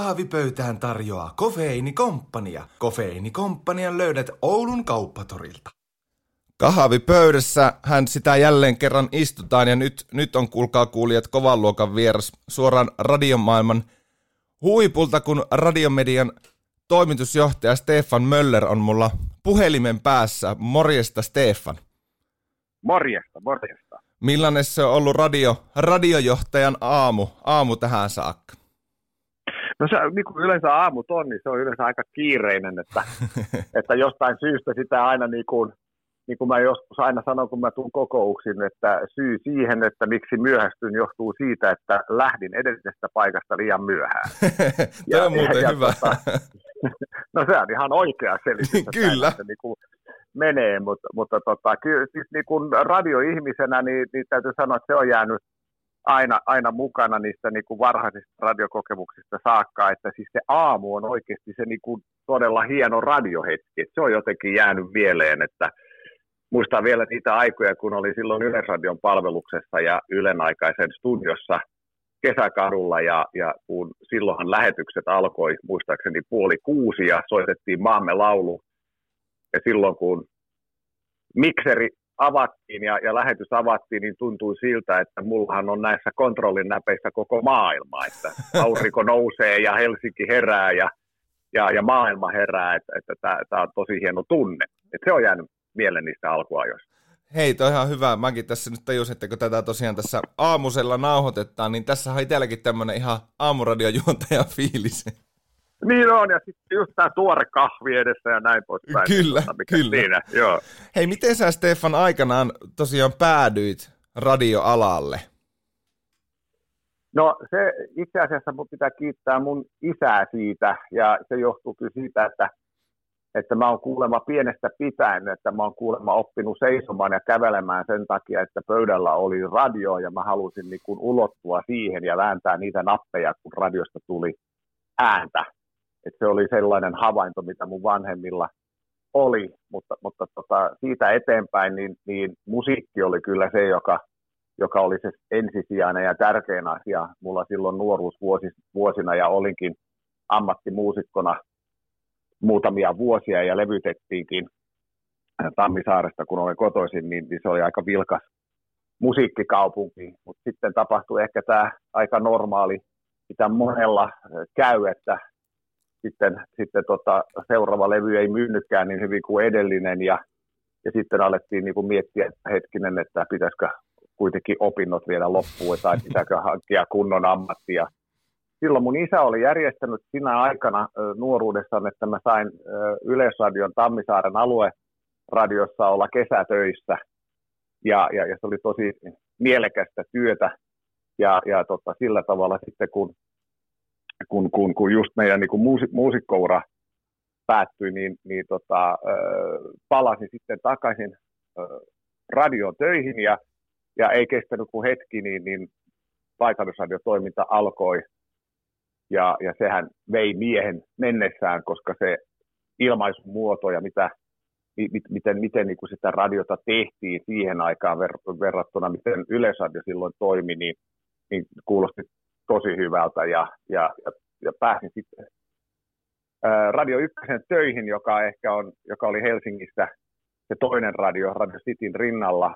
Kahvipöytään tarjoaa Kofeiinikomppania. Kofeiinikomppanian löydät Oulun kauppatorilta. Kahvipöydässä hän sitä jälleen kerran istutaan ja nyt, nyt on kuulkaa kuulijat kovan luokan vieras suoraan radiomaailman huipulta, kun radiomedian toimitusjohtaja Stefan Möller on mulla puhelimen päässä. Morjesta Stefan. Morjesta, morjesta. Millainen se on ollut radio, radiojohtajan aamu, aamu tähän saakka? No se, niin kuin yleensä aamut on, niin se on yleensä aika kiireinen, että, että jostain syystä sitä aina niin kuin, niin kuin mä joskus aina sanon, kun mä tuun kokouksiin, että syy siihen, että miksi myöhästyn, johtuu siitä, että lähdin edellisestä paikasta liian myöhään. Tämä on muuten ja, hyvä. Tota, no se on ihan oikea selitys. Kyllä. Että niin kuin menee, mutta, mutta tota, kyllä siis niin kuin radioihmisenä, niin, niin täytyy sanoa, että se on jäänyt aina, aina mukana niistä niin kuin varhaisista radiokokemuksista saakka, että siis se aamu on oikeasti se niin kuin todella hieno radiohetki. Se on jotenkin jäänyt mieleen, että muistan vielä niitä aikoja, kun oli silloin Yleisradion palveluksessa ja Ylen aikaisen studiossa kesäkadulla ja, ja kun silloinhan lähetykset alkoi muistaakseni puoli kuusi ja soitettiin Maamme laulu. Ja silloin kun mikseri avattiin ja, ja lähetys avattiin, niin tuntui siltä, että mullahan on näissä kontrollin näpeissä koko maailma, että aurinko nousee ja Helsinki herää ja, ja, ja maailma herää, että, että tämä on tosi hieno tunne. Et se on jäänyt mieleen niistä alkuajoista. Hei, toi ihan hyvä. Mäkin tässä nyt tajusin, että kun tätä tosiaan tässä aamusella nauhoitetaan, niin tässä on itselläkin tämmöinen ihan aamuradiojuontaja fiilis. Niin on, ja sitten just tämä tuore kahvi edessä ja näin poispäin. Kyllä, mikä kyllä. Siinä, joo. Hei, miten sä Stefan aikanaan tosiaan päädyit radioalalle? No se itse asiassa mun pitää kiittää mun isää siitä, ja se johtuu kyllä siitä, että, että mä oon kuulemma pienestä pitäen, että mä oon kuulemma oppinut seisomaan ja kävelemään sen takia, että pöydällä oli radio, ja mä halusin niin kuin ulottua siihen ja vääntää niitä nappeja, kun radiosta tuli ääntä. Et se oli sellainen havainto, mitä mun vanhemmilla oli, mutta, mutta tota, siitä eteenpäin niin, niin musiikki oli kyllä se, joka, joka oli se ensisijainen ja tärkein asia mulla silloin nuoruusvuosina ja olinkin ammattimuusikkona muutamia vuosia ja levytettiinkin Tammisaaresta, kun olin kotoisin, niin, niin se oli aika vilkas musiikkikaupunki, mutta sitten tapahtui ehkä tämä aika normaali, mitä monella käy, että sitten, sitten tota, seuraava levy ei myynytkään niin hyvin kuin edellinen ja, ja sitten alettiin niin kuin miettiä, että hetkinen, että pitäisikö kuitenkin opinnot viedä loppuun tai pitääkö hankkia kunnon ammattia. Silloin mun isä oli järjestänyt sinä aikana nuoruudessaan, että mä sain Yleisradion Tammisaaren alueradiossa olla kesätöissä. Ja, ja, ja se oli tosi mielekästä työtä. Ja, ja tota, sillä tavalla sitten, kun kun, kun, kun just meidän niin kuin muusi, muusikkoura päättyi, niin, niin tota, palasin sitten takaisin radioon töihin ja, ja ei kestänyt kuin hetki, niin, niin paikallisradiotoiminta alkoi. Ja, ja sehän vei miehen mennessään, koska se ilmaisumuoto ja mitä, miten, miten niin kuin sitä radiota tehtiin siihen aikaan verrattuna, miten Yleisradio silloin toimi, niin, niin kuulosti tosi hyvältä ja, ja, ja, ja pääsin sitten Radio Ykkösen töihin, joka ehkä on, joka oli Helsingissä se toinen radio, Radio Cityn rinnalla,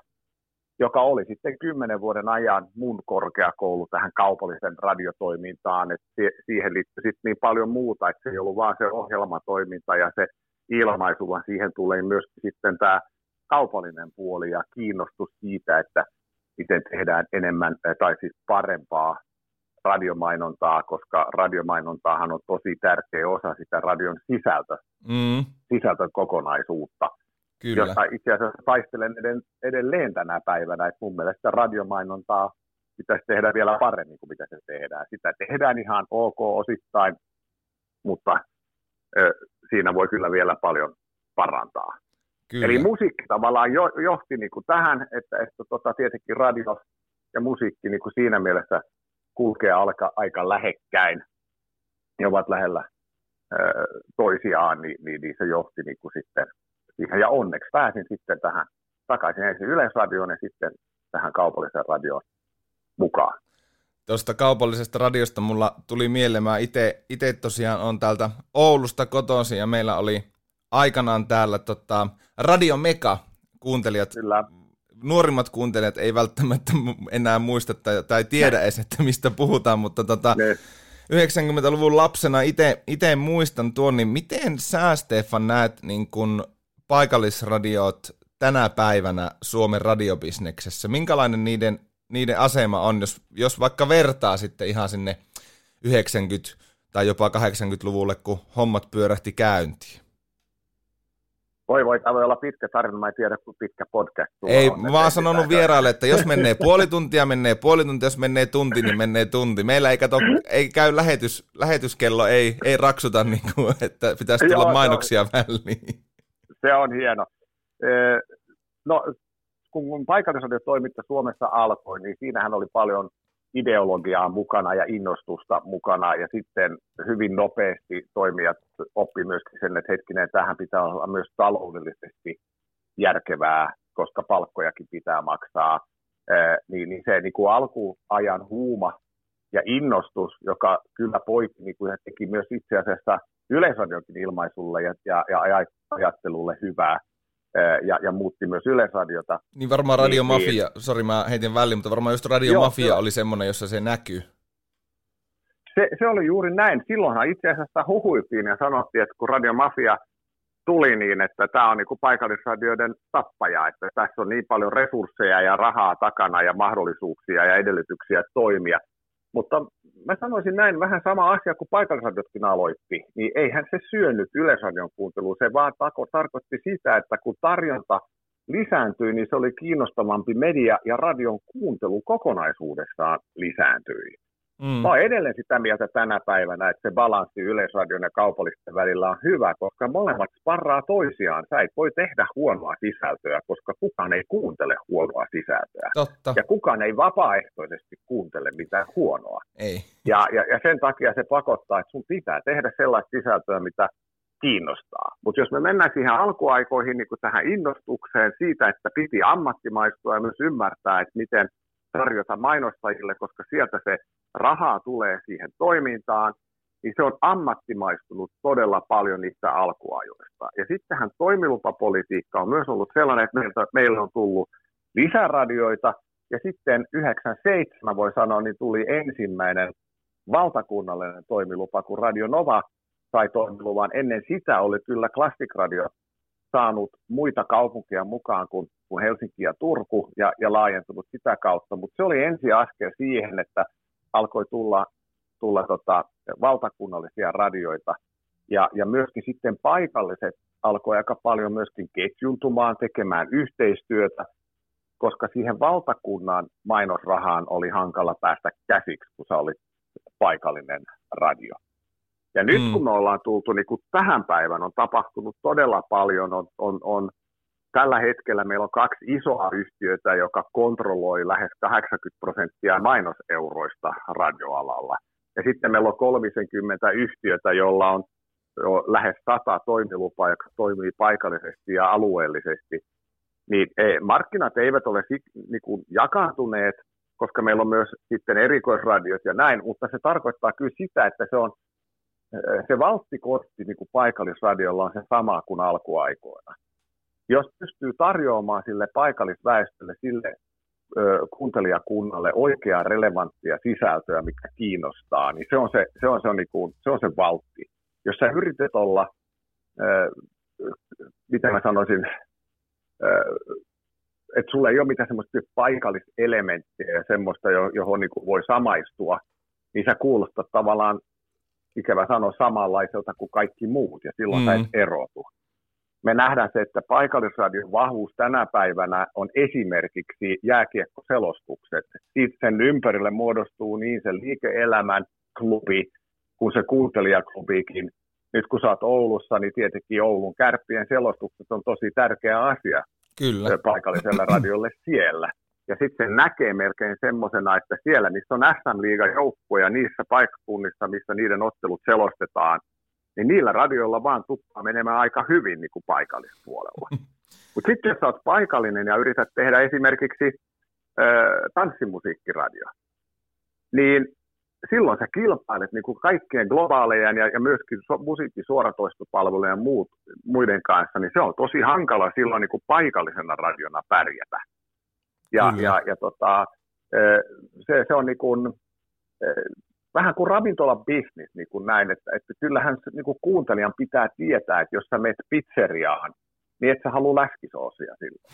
joka oli sitten kymmenen vuoden ajan mun korkeakoulu tähän kaupallisen radiotoimintaan, että siihen liittyi sitten niin paljon muuta, että se ei ollut vaan se ohjelmatoiminta ja se ilmaisu, vaan siihen tulee myös sitten tämä kaupallinen puoli ja kiinnostus siitä, että miten tehdään enemmän tai siis parempaa radiomainontaa, koska radiomainontaahan on tosi tärkeä osa sitä radion sisältö, mm. sisältökokonaisuutta. Kyllä. Josta itse asiassa taistelen edelleen tänä päivänä, että mun mielestä radiomainontaa pitäisi tehdä vielä paremmin kuin mitä se tehdään. Sitä tehdään ihan ok osittain, mutta ö, siinä voi kyllä vielä paljon parantaa. Kyllä. Eli musiikki tavallaan jo, johti niin kuin tähän, että, että tota, tietenkin radio ja musiikki niin kuin siinä mielessä kulkee alka, aika lähekkäin ja ovat lähellä ö, toisiaan, niin, niin, niin se johti niin kuin sitten siihen. Ja onneksi pääsin sitten tähän takaisin ensin Yleisradioon ja sitten tähän kaupalliseen radioon mukaan. Tuosta kaupallisesta radiosta mulla tuli mieleen, mä itse tosiaan on täältä Oulusta kotoisin ja meillä oli aikanaan täällä tota, Radio Mega kuuntelijat. Kyllä. Nuorimmat kuuntelijat ei välttämättä enää muista tai, tai tiedä edes, että mistä puhutaan, mutta tota, 90-luvun lapsena itse muistan tuon, niin miten sä Stefan näet niin kun paikallisradiot tänä päivänä Suomen radiobisneksessä? Minkälainen niiden, niiden asema on, jos, jos vaikka vertaa sitten ihan sinne 90- tai jopa 80-luvulle, kun hommat pyörähti käyntiin? Voi voi, tämä voi olla pitkä tarina, mä en tiedä, kuin pitkä podcast Ei, on, mä oon sanonut vieraille, että jos menee puoli tuntia, menee puoli tuntia, jos menee tunti, niin menee tunti. Meillä ei, kato, ei käy lähetys, lähetyskello, ei, ei raksuta, niin kuin, että pitäisi tulla Joo, mainoksia väliin. Se on hieno. No, kun paikallisradiotoiminta Suomessa alkoi, niin siinähän oli paljon ideologiaa mukana ja innostusta mukana, ja sitten hyvin nopeasti toimijat oppi myöskin sen, että hetkinen, tähän pitää olla myös taloudellisesti järkevää, koska palkkojakin pitää maksaa, niin, niin se niin kuin alkuajan huuma ja innostus, joka kyllä poikki niin kuin teki myös itse asiassa Yleisradionkin ilmaisulle ja, ja, ja ajattelulle hyvää, ja, ja muutti myös Yleisradiota. Niin varmaan Radio niin, Mafia, niin, sori mä heitin väliin, mutta varmaan just Radio joo, oli semmoinen, jossa se näkyy. Se, se oli juuri näin. Silloinhan itse asiassa huhuiltiin ja sanottiin, että kun Radio Mafia tuli niin, että tämä on niin paikallisradioiden tappaja, että tässä on niin paljon resursseja ja rahaa takana ja mahdollisuuksia ja edellytyksiä toimia. Mutta mä sanoisin näin, vähän sama asia kuin paikallisradiotkin aloitti, niin eihän se syönyt yleisradion kuunteluun, se vaan tako, tarkoitti sitä, että kun tarjonta lisääntyi, niin se oli kiinnostavampi media ja radion kuuntelu kokonaisuudessaan lisääntyi. Mm. Mä oon edelleen sitä mieltä tänä päivänä, että se balanssi yleisradion ja kaupallisten välillä on hyvä, koska molemmat sparraa toisiaan. Sä et voi tehdä huonoa sisältöä, koska kukaan ei kuuntele huonoa sisältöä. Totta. Ja kukaan ei vapaaehtoisesti kuuntele mitään huonoa. Ei. Ja, ja, ja sen takia se pakottaa, että sun pitää tehdä sellaista sisältöä, mitä kiinnostaa. Mutta jos me mennään siihen alkuaikoihin niin tähän innostukseen siitä, että piti ammattimaistua ja myös ymmärtää, että miten tarjota mainostajille, koska sieltä se rahaa tulee siihen toimintaan, niin se on ammattimaistunut todella paljon niistä alkuajoista. Ja sittenhän toimilupapolitiikka on myös ollut sellainen, että meillä on tullut lisäradioita, ja sitten 97 voi sanoa, niin tuli ensimmäinen valtakunnallinen toimilupa, kun Radio Nova sai toimiluvan. Ennen sitä oli kyllä Classic Radio saanut muita kaupunkia mukaan kuin, kuin Helsinki ja Turku ja, ja laajentunut sitä kautta, mutta se oli ensi askel siihen, että alkoi tulla, tulla tota, valtakunnallisia radioita ja, ja myöskin sitten paikalliset alkoi aika paljon myöskin ketjuntumaan, tekemään yhteistyötä, koska siihen valtakunnan mainosrahaan oli hankala päästä käsiksi, kun se oli paikallinen radio. Ja nyt mm. kun me ollaan tultu niin kuin tähän päivään, on tapahtunut todella paljon, on, on, on Tällä hetkellä meillä on kaksi isoa yhtiötä, joka kontrolloi lähes 80 prosenttia mainoseuroista radioalalla. Ja sitten meillä on 30 yhtiötä, jolla on jo lähes 100 toimilupaa, joka toimii paikallisesti ja alueellisesti. Niin ei, markkinat eivät ole niin kuin jakaantuneet, koska meillä on myös sitten erikoisradiot ja näin, mutta se tarkoittaa kyllä sitä, että se on se valttikortti niin kuin paikallisradiolla on se sama kuin alkuaikoina jos pystyy tarjoamaan sille paikallisväestölle, sille ö, kuuntelijakunnalle oikeaa relevanttia sisältöä, mikä kiinnostaa, niin se on se, se, on se, niin kuin, se, on se valtti. Jos sä yrität olla, ö, miten mä sanoisin, että sulla ei ole mitään semmoista paikalliselementtiä ja semmoista, johon niin kuin voi samaistua, niin sä kuulostat tavallaan, ikävä sanoa, samanlaiselta kuin kaikki muut, ja silloin mm. sä et erotu. Me nähdään se, että paikallisradion vahvuus tänä päivänä on esimerkiksi jääkiekkoselostukset. Sitten sen ympärille muodostuu niin se liike-elämän klubi kuin se kuuntelijaklubikin. Nyt kun sä oot Oulussa, niin tietenkin Oulun kärppien selostukset on tosi tärkeä asia Kyllä. paikalliselle radiolle siellä. Ja sitten näkee melkein semmoisena, että siellä, missä on SM-liigan joukkoja niissä paikkakunnissa, missä niiden ottelut selostetaan, niin niillä radioilla vaan tuppaa menemään aika hyvin niin kuin paikallispuolella. Mutta sitten jos olet paikallinen ja yrität tehdä esimerkiksi äh, tanssimusiikkiradio, niin silloin sä kilpailet niin kuin kaikkien globaalejen ja, ja myöskin so, musiikkisuoratoistopalvelujen ja muut, muiden kanssa, niin se on tosi hankala silloin niin kuin paikallisena radiona pärjätä. Ja, mm. ja, ja tota, se, se on niin kuin, vähän kuin ravintola-business, niin kuin näin, että, että kyllähän niin kuin kuuntelijan pitää tietää, että jos sä menet pizzeriaan, niin et sä halua läskisoosia silloin.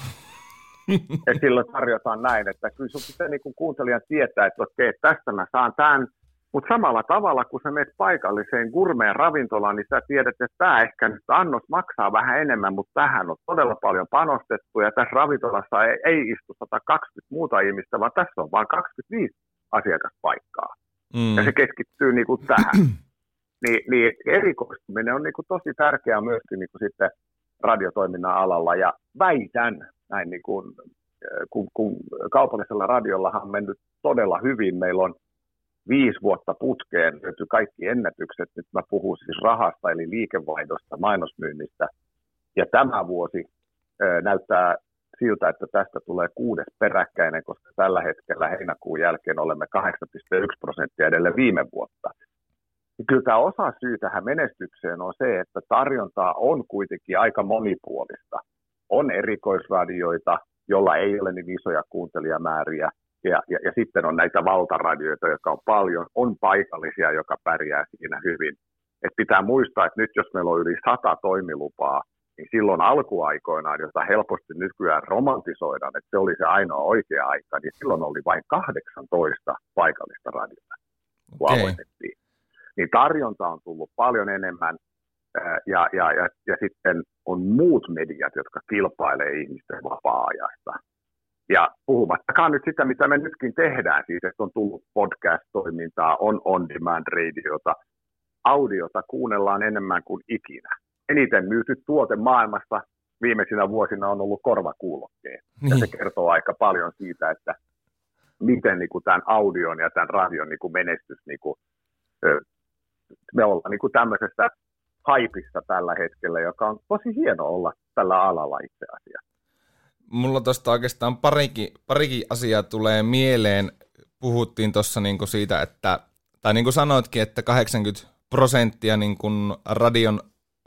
ja silloin tarjotaan näin, että kyllä sun pitää niin kuin kuuntelijan tietää, että okei, tästä mä saan tämän, mutta samalla tavalla, kun sä menet paikalliseen gourmet ravintolaan, niin sä tiedät, että tämä ehkä nyt annos maksaa vähän enemmän, mutta tähän on todella paljon panostettu ja tässä ravintolassa ei, ei istu 120 muuta ihmistä, vaan tässä on vain 25 asiakaspaikkaa. Mm. Ja se keskittyy niin kuin tähän. Ni, niin erikoistuminen on niin kuin tosi tärkeää myöskin niin kuin sitten radiotoiminnan alalla ja väitän, näin niin kuin, kun, kun kaupallisella radiollahan on mennyt todella hyvin, meillä on viisi vuotta putkeen löytyi kaikki ennätykset. Nyt mä puhun siis rahasta, eli liikevaihdosta, mainosmyynnistä. Ja tämä vuosi näyttää siltä, että tästä tulee kuudes peräkkäinen, koska tällä hetkellä heinäkuun jälkeen olemme 8,1 prosenttia edelleen viime vuotta. Kyllä tämä osa syy tähän menestykseen on se, että tarjontaa on kuitenkin aika monipuolista. On erikoisradioita, jolla ei ole niin isoja kuuntelijamääriä, ja, ja, ja sitten on näitä valtaradioita, jotka on paljon, on paikallisia, joka pärjää siinä hyvin. Et pitää muistaa, että nyt jos meillä on yli sata toimilupaa, niin silloin alkuaikoinaan, jota helposti nykyään romantisoidaan, että se oli se ainoa oikea aika, niin silloin oli vain 18 paikallista radiota, kun okay. aloitettiin. Niin tarjonta on tullut paljon enemmän, ja, ja, ja, ja sitten on muut mediat, jotka kilpailee ihmisten vapaa-ajasta. Ja puhumattakaan nyt sitä, mitä me nytkin tehdään, siis että on tullut podcast-toimintaa, on on-demand-radiota, audiota kuunnellaan enemmän kuin ikinä. Eniten myyty tuote maailmassa viimeisinä vuosina on ollut korvakuulokkeet. Niin. Ja se niin. kertoo aika paljon siitä, että miten niin kuin tämän audion ja tämän radion niin kuin menestys, niin kuin, me ollaan niin kuin tämmöisessä haipissa tällä hetkellä, joka on tosi hieno olla tällä alalla itse asiassa mulla tuosta oikeastaan parikin, parikin asiaa tulee mieleen. Puhuttiin tuossa niinku siitä, että, tai niin kuin sanoitkin, että 80 prosenttia niinku radion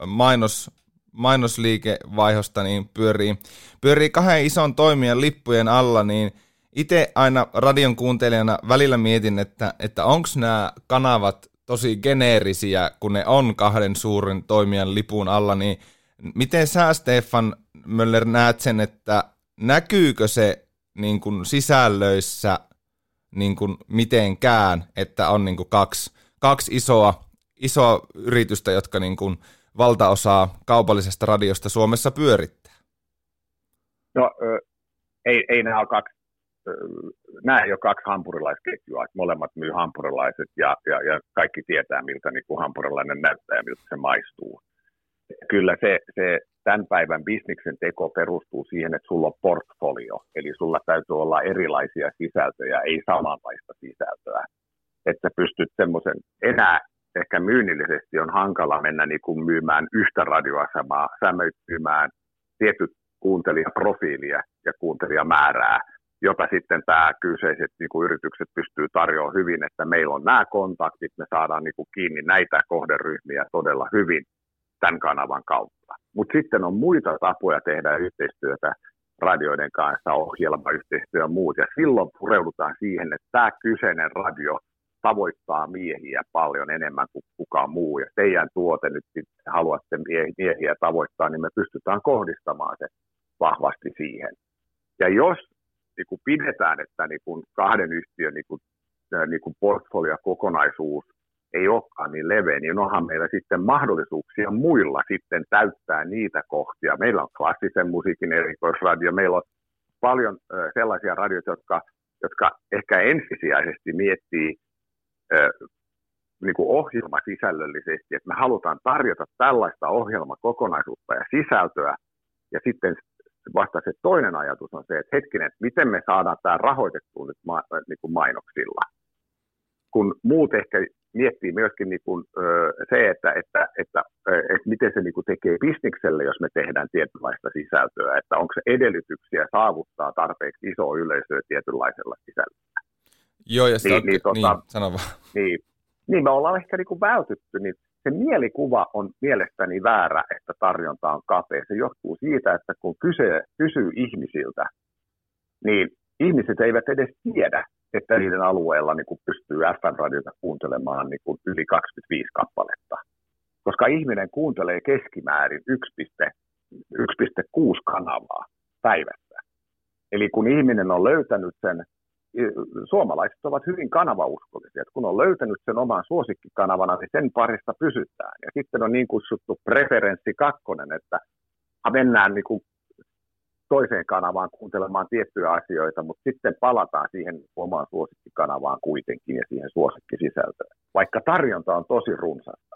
mainos, mainosliikevaihosta niin pyörii, pyörii kahden ison toimijan lippujen alla, niin itse aina radion kuuntelijana välillä mietin, että, että onko nämä kanavat tosi geneerisiä, kun ne on kahden suuren toimijan lipun alla, niin miten sä Stefan Möller näet sen, että näkyykö se niin kuin sisällöissä niin kuin mitenkään, että on niin kuin kaksi, kaksi isoa, isoa yritystä, jotka niin kuin valtaosaa kaupallisesta radiosta Suomessa pyörittää? No ei, ei nämä ole kaksi, nämä ei ole kaksi hampurilaisketjua, molemmat myy hampurilaiset ja, ja, ja kaikki tietää, miltä niin kuin hampurilainen näyttää ja miltä se maistuu. Kyllä se, se tämän päivän bisniksen teko perustuu siihen, että sulla on portfolio, eli sulla täytyy olla erilaisia sisältöjä, ei samanlaista sisältöä. Että pystyt semmoisen, enää ehkä myynnillisesti on hankala mennä niin kuin myymään yhtä radioasemaa, sä myymään tietyt kuuntelijaprofiilia ja kuuntelijamäärää, jota sitten tämä kyseiset niin kuin yritykset pystyy tarjoamaan hyvin, että meillä on nämä kontaktit, me saadaan niin kuin kiinni näitä kohderyhmiä todella hyvin tämän kanavan kautta. Mutta sitten on muita tapoja tehdä yhteistyötä radioiden kanssa, ohjelmayhteistyö ja muut. Ja silloin pureudutaan siihen, että tämä kyseinen radio tavoittaa miehiä paljon enemmän kuin kukaan muu. Ja teidän tuote nyt sitten haluatte miehiä tavoittaa, niin me pystytään kohdistamaan se vahvasti siihen. Ja jos niin pidetään, että niin kahden yhtiön niin kuin niin kuin portfoliokokonaisuus ei olekaan niin leveä, niin onhan meillä sitten mahdollisuuksia muilla sitten täyttää niitä kohtia. Meillä on klassisen musiikin erikoisradio, meillä on paljon sellaisia radioita, jotka, jotka ehkä ensisijaisesti miettii niin kuin ohjelmasisällöllisesti, että me halutaan tarjota tällaista ohjelmakokonaisuutta ja sisältöä, ja sitten vasta se toinen ajatus on se, että hetkinen, että miten me saadaan tämä rahoitettua nyt ma- niin kuin mainoksilla. Kun muut ehkä miettii myöskin niin kuin, se, että, että, että, että miten se niin kuin tekee bisnikselle, jos me tehdään tietynlaista sisältöä, että onko se edellytyksiä saavuttaa tarpeeksi iso yleisöä tietynlaisella sisällöllä. Joo, ja niin, niin, tota, niin, sano vaan. Niin, niin me ollaan ehkä niin kuin vältytty, niin se mielikuva on mielestäni väärä, että tarjonta on kapea. Se johtuu siitä, että kun kyse, kysyy ihmisiltä, niin ihmiset eivät edes tiedä, että niiden alueella niin kuin pystyy FM-radiota kuuntelemaan niin kuin yli 25 kappaletta. Koska ihminen kuuntelee keskimäärin 1,6 kanavaa päivässä. Eli kun ihminen on löytänyt sen suomalaiset ovat hyvin kanavauskollisia. Että kun on löytänyt sen oman suosikkikanavana, niin sen parissa pysytään. Ja sitten on niin kutsuttu preferenssi kakkonen, että mennään niin kuin toiseen kanavaan kuuntelemaan tiettyjä asioita, mutta sitten palataan siihen omaan suosikkikanavaan kuitenkin ja siihen suosikkisisältöön. Vaikka tarjonta on tosi runsasta,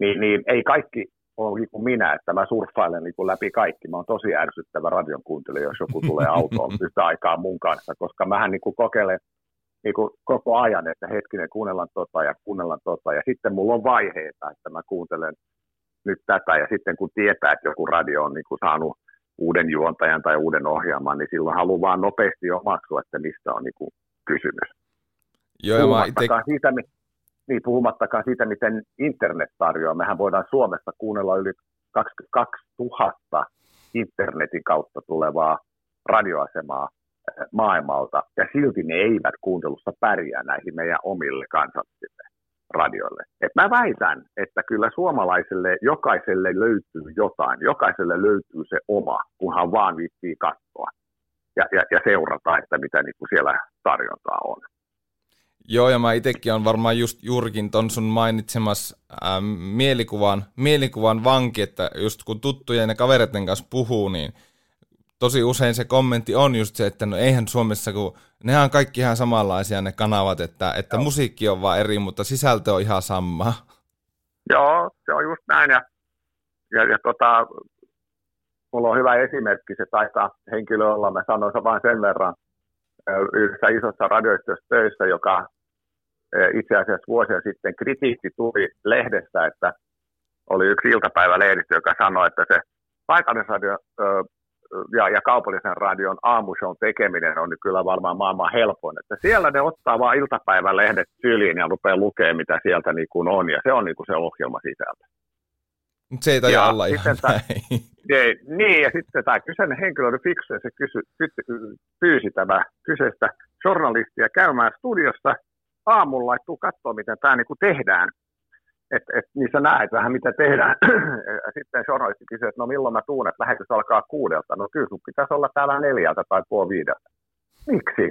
niin, niin ei kaikki on niin kuin minä, että mä surffailen niin kuin läpi kaikki. Mä oon tosi ärsyttävä radion kuuntelija, jos joku tulee autoon yhtä aikaa mun kanssa, koska mähän niin kuin kokeilen niin kuin koko ajan, että hetkinen, kuunnellaan tota ja kuunnellaan tota. Ja sitten mulla on vaiheita, että mä kuuntelen nyt tätä. Ja sitten kun tietää, että joku radio on niin kuin saanut uuden juontajan tai uuden ohjelman, niin silloin haluan vaan nopeasti omaksua, että mistä on niin kuin kysymys. Joo, ja mä ite... siitä, niin, puhumattakaan siitä, miten internet tarjoaa. Mehän voidaan Suomessa kuunnella yli 22 000 internetin kautta tulevaa radioasemaa eh, maailmalta, ja silti ne eivät kuuntelussa pärjää näihin meidän omille kansallisille radioille. Et mä väitän, että kyllä suomalaiselle jokaiselle löytyy jotain, jokaiselle löytyy se oma, kunhan vaan viittii katsoa ja, ja, ja seurata, että mitä niin kuin siellä tarjontaa on. Joo, ja mä itsekin on varmaan just juurikin ton sun mainitsemas ää, mielikuvan, mielikuvan vanki, että just kun tuttujen ja kavereiden kanssa puhuu, niin tosi usein se kommentti on just se, että no eihän Suomessa, kun ne on kaikki ihan samanlaisia ne kanavat, että, että musiikki on vaan eri, mutta sisältö on ihan sama. Joo, se on just näin, ja, ja, ja tota, mulla on hyvä esimerkki, se taitaa henkilö olla, mä sanoin vain sen verran, yhdessä isossa radioistossa töissä, joka itse asiassa vuosia sitten kritiikki tuli lehdessä, että oli yksi iltapäivälehdistö, joka sanoi, että se paikallisradio ja, ja kaupallisen radion aamushown tekeminen on kyllä varmaan maailman helpoin. Että siellä ne ottaa vaan iltapäivälehdet syliin ja rupeaa lukemaan, mitä sieltä niin kuin on, ja se on niin kuin se ohjelma sisältö. Mutta se ei taida olla ihan tämä, ei, Niin, ja sitten tämä kyseinen henkilö oli fiksu, ja se kysy, pyysi tämä kyseistä journalistia käymään studiossa aamulla, että tuu katsoa, miten tämä niin kuin tehdään. Et, niin sä näet vähän, mitä tehdään. sitten journalisti kysyi, että no milloin mä tuun, että lähetys alkaa kuudelta. No kyllä sun pitäisi olla täällä neljältä tai puoli viideltä. Miksi?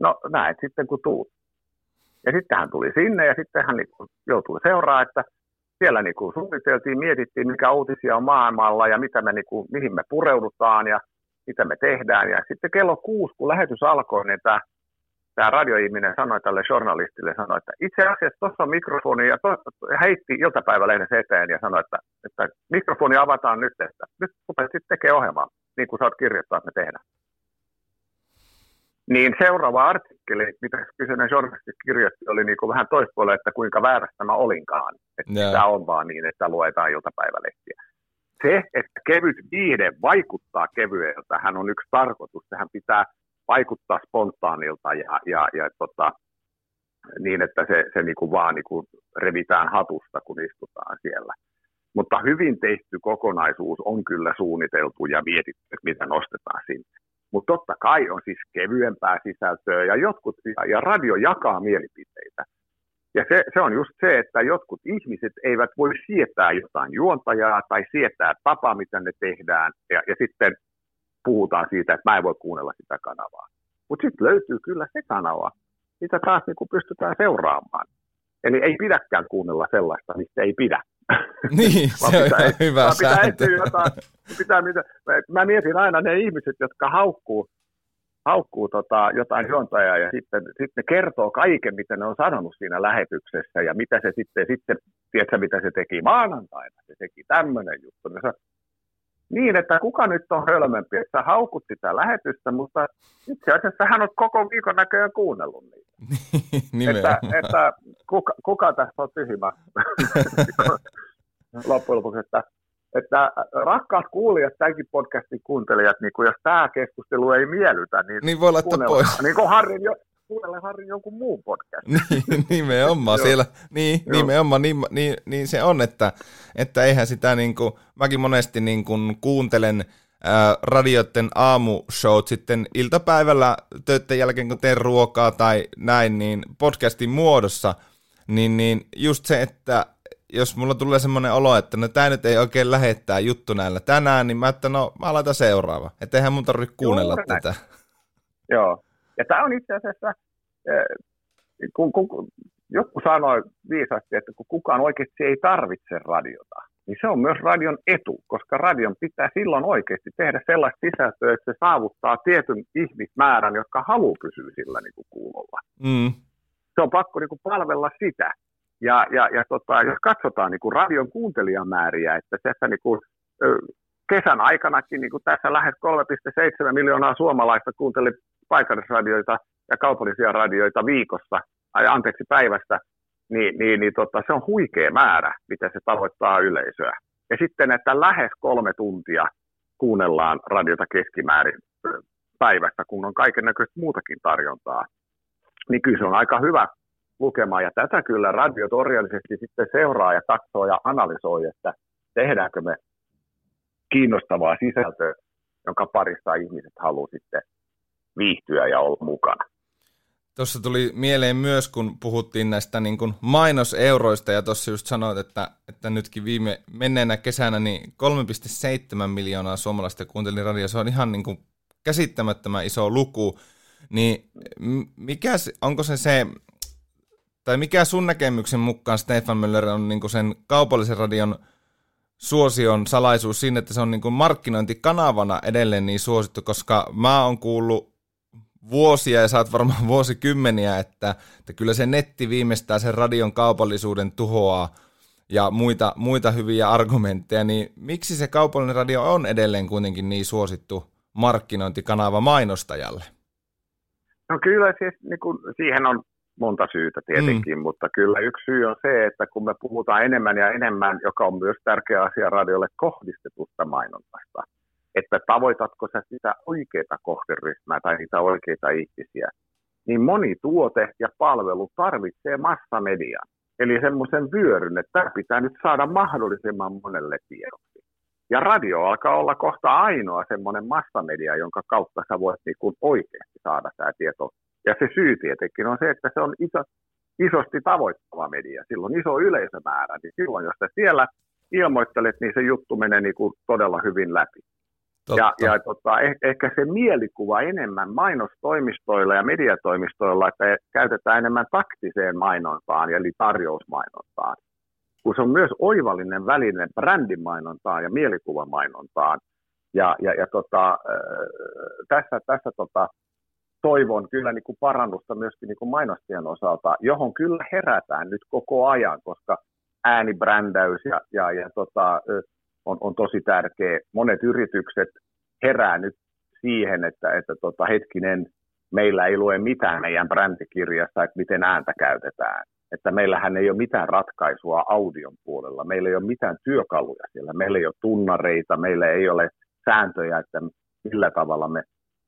No näet sitten, kun tuut. Ja sitten hän tuli sinne ja sitten hän niin joutui seuraa, että siellä niin kuin suunniteltiin, mietittiin, mikä uutisia on maailmalla ja mitä me, niin kuin, mihin me pureudutaan ja mitä me tehdään. Ja sitten kello kuusi, kun lähetys alkoi, niin tämä, tämä radioihminen sanoi tälle journalistille, sanoi, että itse asiassa tuossa on mikrofoni ja to, heitti iltapäivälehden eteen ja sanoi, että, että mikrofoni avataan nyt, että nyt rupeat sitten tekemään ohjelmaa, niin kuin sä oot kirjoittaa, että me tehdään. Niin seuraava artikkeli, mitä kyseinen journalisti kirjoitti, oli niin kuin vähän toispuolella, että kuinka väärästä mä olinkaan. Että yeah. tämä on vaan niin, että luetaan iltapäivälehtiä. Se, että kevyt viihde vaikuttaa kevyeltä, hän on yksi tarkoitus. Sehän pitää vaikuttaa spontaanilta ja, ja, ja tota, niin, että se, se niin kuin vaan niin kuin revitään hatusta, kun istutaan siellä. Mutta hyvin tehty kokonaisuus on kyllä suunniteltu ja mietitty, että mitä nostetaan sinne. Mutta totta kai on siis kevyempää sisältöä ja, jotkut, ja radio jakaa mielipiteitä. Ja se, se on just se, että jotkut ihmiset eivät voi sietää jotain juontajaa tai sietää tapaa, miten ne tehdään. Ja, ja sitten puhutaan siitä, että mä en voi kuunnella sitä kanavaa. Mutta sitten löytyy kyllä se kanava, niitä taas niin kuin pystytään seuraamaan. Eli ei pidäkään kuunnella sellaista, mistä ei pidä. Niin, se on pitää, hyvä pitää sääntö. jotain, pitää, mitä, mä mietin aina ne ihmiset, jotka haukkuu, haukkuu tota, jotain juontajaa ja sitten, sitten ne kertoo kaiken, mitä ne on sanonut siinä lähetyksessä ja mitä se sitten, sitten tiedätkö, mitä se teki maanantaina, se teki tämmöinen juttu. Ne niin, että kuka nyt on hölmempi, että sä haukut sitä lähetystä, mutta itse asiassa hän on koko viikon näköjään kuunnellut niitä. Että, Nimenomaan. että kuka, kuka tässä on tyhmä loppujen lopuksi, että, että rakkaat kuulijat, tämänkin podcastin kuuntelijat, niin kun jos tämä keskustelu ei miellytä, niin, Niin voi laittaa pois. Niin kuin Harrin, jo, kuunnella Harrin jonkun muun podcast. Niin, nimenomaan siellä, niin, Joo. nimenomaan, niin, niin, niin, se on, että, että eihän sitä niin kuin, mäkin monesti niin kuin kuuntelen ää, radioiden aamushowt sitten iltapäivällä töiden jälkeen, kun teen ruokaa tai näin, niin podcastin muodossa, niin, niin just se, että jos mulla tulee semmoinen olo, että no tää nyt ei oikein lähettää juttu näillä tänään, niin mä että no mä laitan seuraava. Että eihän mun tarvitse kuunnella Juuri näin. tätä. Joo. Ja tämä on itse asiassa, kun, kun joku sanoi viisasti, että kun kukaan oikeasti ei tarvitse radiota, niin se on myös radion etu, koska radion pitää silloin oikeasti tehdä sellaista sisältöä, että se saavuttaa tietyn ihmismäärän, jotka haluaa pysyä sillä niin kuin kuulolla. Mm. Se on pakko niin kuin palvella sitä. Ja, ja, ja tota, jos katsotaan niin kuin radion kuuntelijamääriä, että tässä niin kuin, kesän aikanakin niin kuin tässä lähes 3,7 miljoonaa suomalaista kuunteli paikallisradioita ja kaupallisia radioita viikossa, ai anteeksi päivästä, niin, niin, niin tota, se on huikea määrä, mitä se tavoittaa yleisöä. Ja sitten, että lähes kolme tuntia kuunnellaan radiota keskimäärin päivästä, kun on kaiken näköistä muutakin tarjontaa, niin kyllä se on aika hyvä lukema. Ja tätä kyllä radiot orjallisesti sitten seuraa ja katsoo ja analysoi, että tehdäänkö me kiinnostavaa sisältöä, jonka parissa ihmiset haluaa sitten viihtyä ja olla mukana. Tuossa tuli mieleen myös, kun puhuttiin näistä niin kuin mainoseuroista, ja tuossa just sanoit, että, että nytkin viime menneenä kesänä niin 3,7 miljoonaa suomalaista kuunteli radio, se on ihan niin kuin käsittämättömän iso luku, niin mikä, onko se se, tai mikä sun näkemyksen mukaan Stefan Möller on niin kuin sen kaupallisen radion suosion salaisuus siinä, että se on niin kuin markkinointikanavana edelleen niin suosittu, koska mä oon kuullut vuosia ja saat varmaan vuosikymmeniä, että, että kyllä se netti viimeistään sen radion kaupallisuuden tuhoaa ja muita, muita hyviä argumentteja, niin miksi se kaupallinen radio on edelleen kuitenkin niin suosittu markkinointikanava mainostajalle? No kyllä siis, niin kuin, siihen on monta syytä tietenkin, mm. mutta kyllä yksi syy on se, että kun me puhutaan enemmän ja enemmän, joka on myös tärkeä asia radiolle kohdistetusta mainonnasta, että tavoitatko sä sitä oikeaa kohderyhmää tai niitä oikeita ihmisiä, niin moni tuote ja palvelu tarvitsee massamedian. Eli semmoisen vyöryn, että tämä pitää nyt saada mahdollisimman monelle tiedoksi. Ja radio alkaa olla kohta ainoa semmoinen massamedia, jonka kautta sä voit niin kuin oikeasti saada tämä tieto. Ja se syy tietenkin on se, että se on iso, isosti tavoittava media. Silloin iso yleisömäärä, niin silloin jos sä siellä ilmoittelet, niin se juttu menee niin kuin todella hyvin läpi. Ja, ja tota, eh, ehkä se mielikuva enemmän mainostoimistoilla ja mediatoimistoilla, että käytetään enemmän taktiseen mainontaan, eli tarjousmainontaan. Kun se on myös oivallinen väline brändimainontaan ja mielikuvamainontaan. Ja, ja, ja tota, äh, tässä, tässä tota, toivon kyllä niin kuin parannusta myöskin niin kuin mainostajan osalta, johon kyllä herätään nyt koko ajan, koska äänibrändäys ja, ja, ja tota, on, on tosi tärkeä. Monet yritykset herää nyt siihen, että, että tota, hetkinen, meillä ei lue mitään meidän brändikirjassa, että miten ääntä käytetään. Että meillähän ei ole mitään ratkaisua audion puolella, meillä ei ole mitään työkaluja siellä, meillä ei ole tunnareita, meillä ei ole sääntöjä, että millä tavalla me,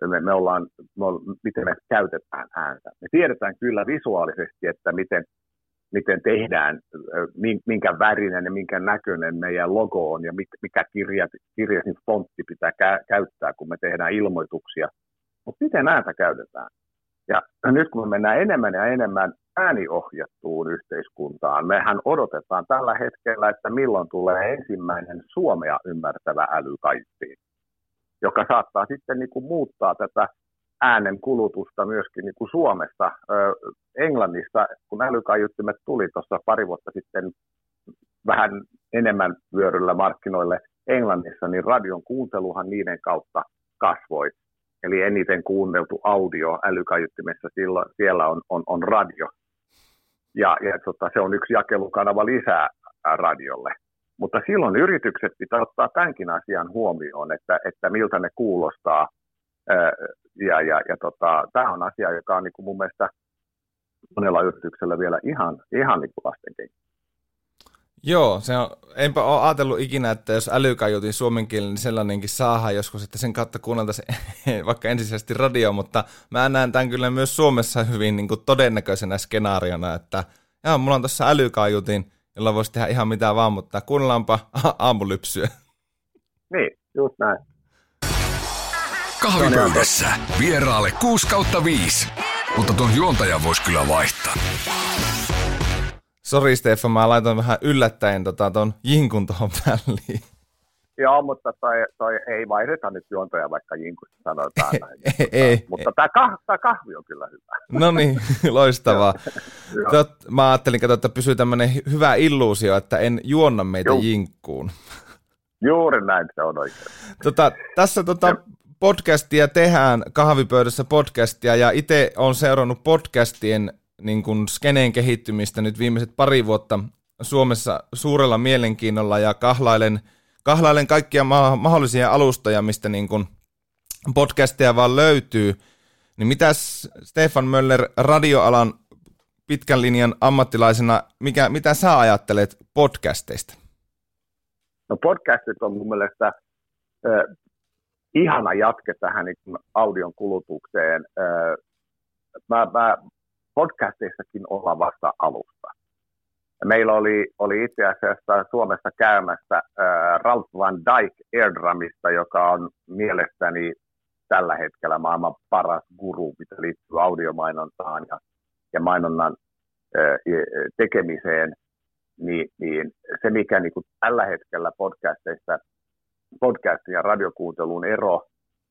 me, me ollaan, me, miten me käytetään ääntä. Me tiedetään kyllä visuaalisesti, että miten, miten tehdään, minkä värinen ja minkä näköinen meidän logo on ja mikä kirja, kirjasin fontti pitää kä- käyttää, kun me tehdään ilmoituksia. Mutta miten ääntä käytetään? Ja nyt kun me mennään enemmän ja enemmän ääniohjattuun yhteiskuntaan, mehän odotetaan tällä hetkellä, että milloin tulee ensimmäinen suomea ymmärtävä älykaiuttiin, joka saattaa sitten niin kuin muuttaa tätä äänen kulutusta myöskin niin kuin Suomessa. Englannissa, kun älykaiuttimet tuli tuossa pari vuotta sitten vähän enemmän vyöryllä markkinoille Englannissa, niin radion kuunteluhan niiden kautta kasvoi. Eli eniten kuunneltu audio älykaiuttimessa silloin, siellä on, on, on radio. Ja, ja tota, se on yksi jakelukanava lisää radiolle. Mutta silloin yritykset pitää ottaa tämänkin asian huomioon, että, että miltä ne kuulostaa. Ja, ja, ja tota, tämä on asia, joka on niin kuin mun mielestä monella yrityksellä vielä ihan, ihan niin kuin lastenkenkä. Joo, se on, enpä ole ajatellut ikinä, että jos älykaiutin suomenkielinen, niin sellainenkin saadaan joskus, että sen kautta kuunneltaisiin vaikka ensisijaisesti radio, mutta mä näen tämän kyllä myös Suomessa hyvin niin kuin todennäköisenä skenaariona, että joo, mulla on tässä älykaiutin, jolla voisi tehdä ihan mitä vaan, mutta kuunnellaanpa aamulypsyä. Niin, just näin. Kahvipöydässä vieraalle 6 kautta 5, mutta tuon juontajan voisi kyllä vaihtaa. Sori Stefan, mä laitoin vähän yllättäen tota, ton jinkun tuohon väliin. Joo, mutta toi, toi ei vaihdeta nyt juontoja, vaikka jinkusta sanotaan näin. ei, ei. Mutta tämä kah, kahvi on kyllä hyvä. No niin, loistavaa. Tot, mä ajattelin, että pysyy tämmöinen hyvä illuusio, että en juonna meitä Juh. jinkkuun. Juuri näin se on oikein. Tota, tässä tota, podcastia tehdään, kahvipöydässä podcastia, ja itse olen seurannut podcastien niin kuin skeneen kehittymistä nyt viimeiset pari vuotta Suomessa suurella mielenkiinnolla ja kahlailen, kahlailen kaikkia ma- mahdollisia alustoja, mistä niin kuin podcasteja vaan löytyy. Niin mitäs Stefan Möller radioalan pitkän linjan ammattilaisena, mikä, mitä sä ajattelet podcasteista? No podcastit on mun mielestä ihana jatke tähän niin audion kulutukseen. Mä, mä podcasteissakin olla vasta alusta. Meillä oli, oli itse asiassa Suomessa käymässä äh, Ralph Van Dyke Airdramista, joka on mielestäni tällä hetkellä maailman paras guru, mitä liittyy audiomainontaan ja, ja mainonnan tekemiseen, niin, niin se mikä niin kuin tällä hetkellä podcasteissa, podcastin ja radiokuuntelun ero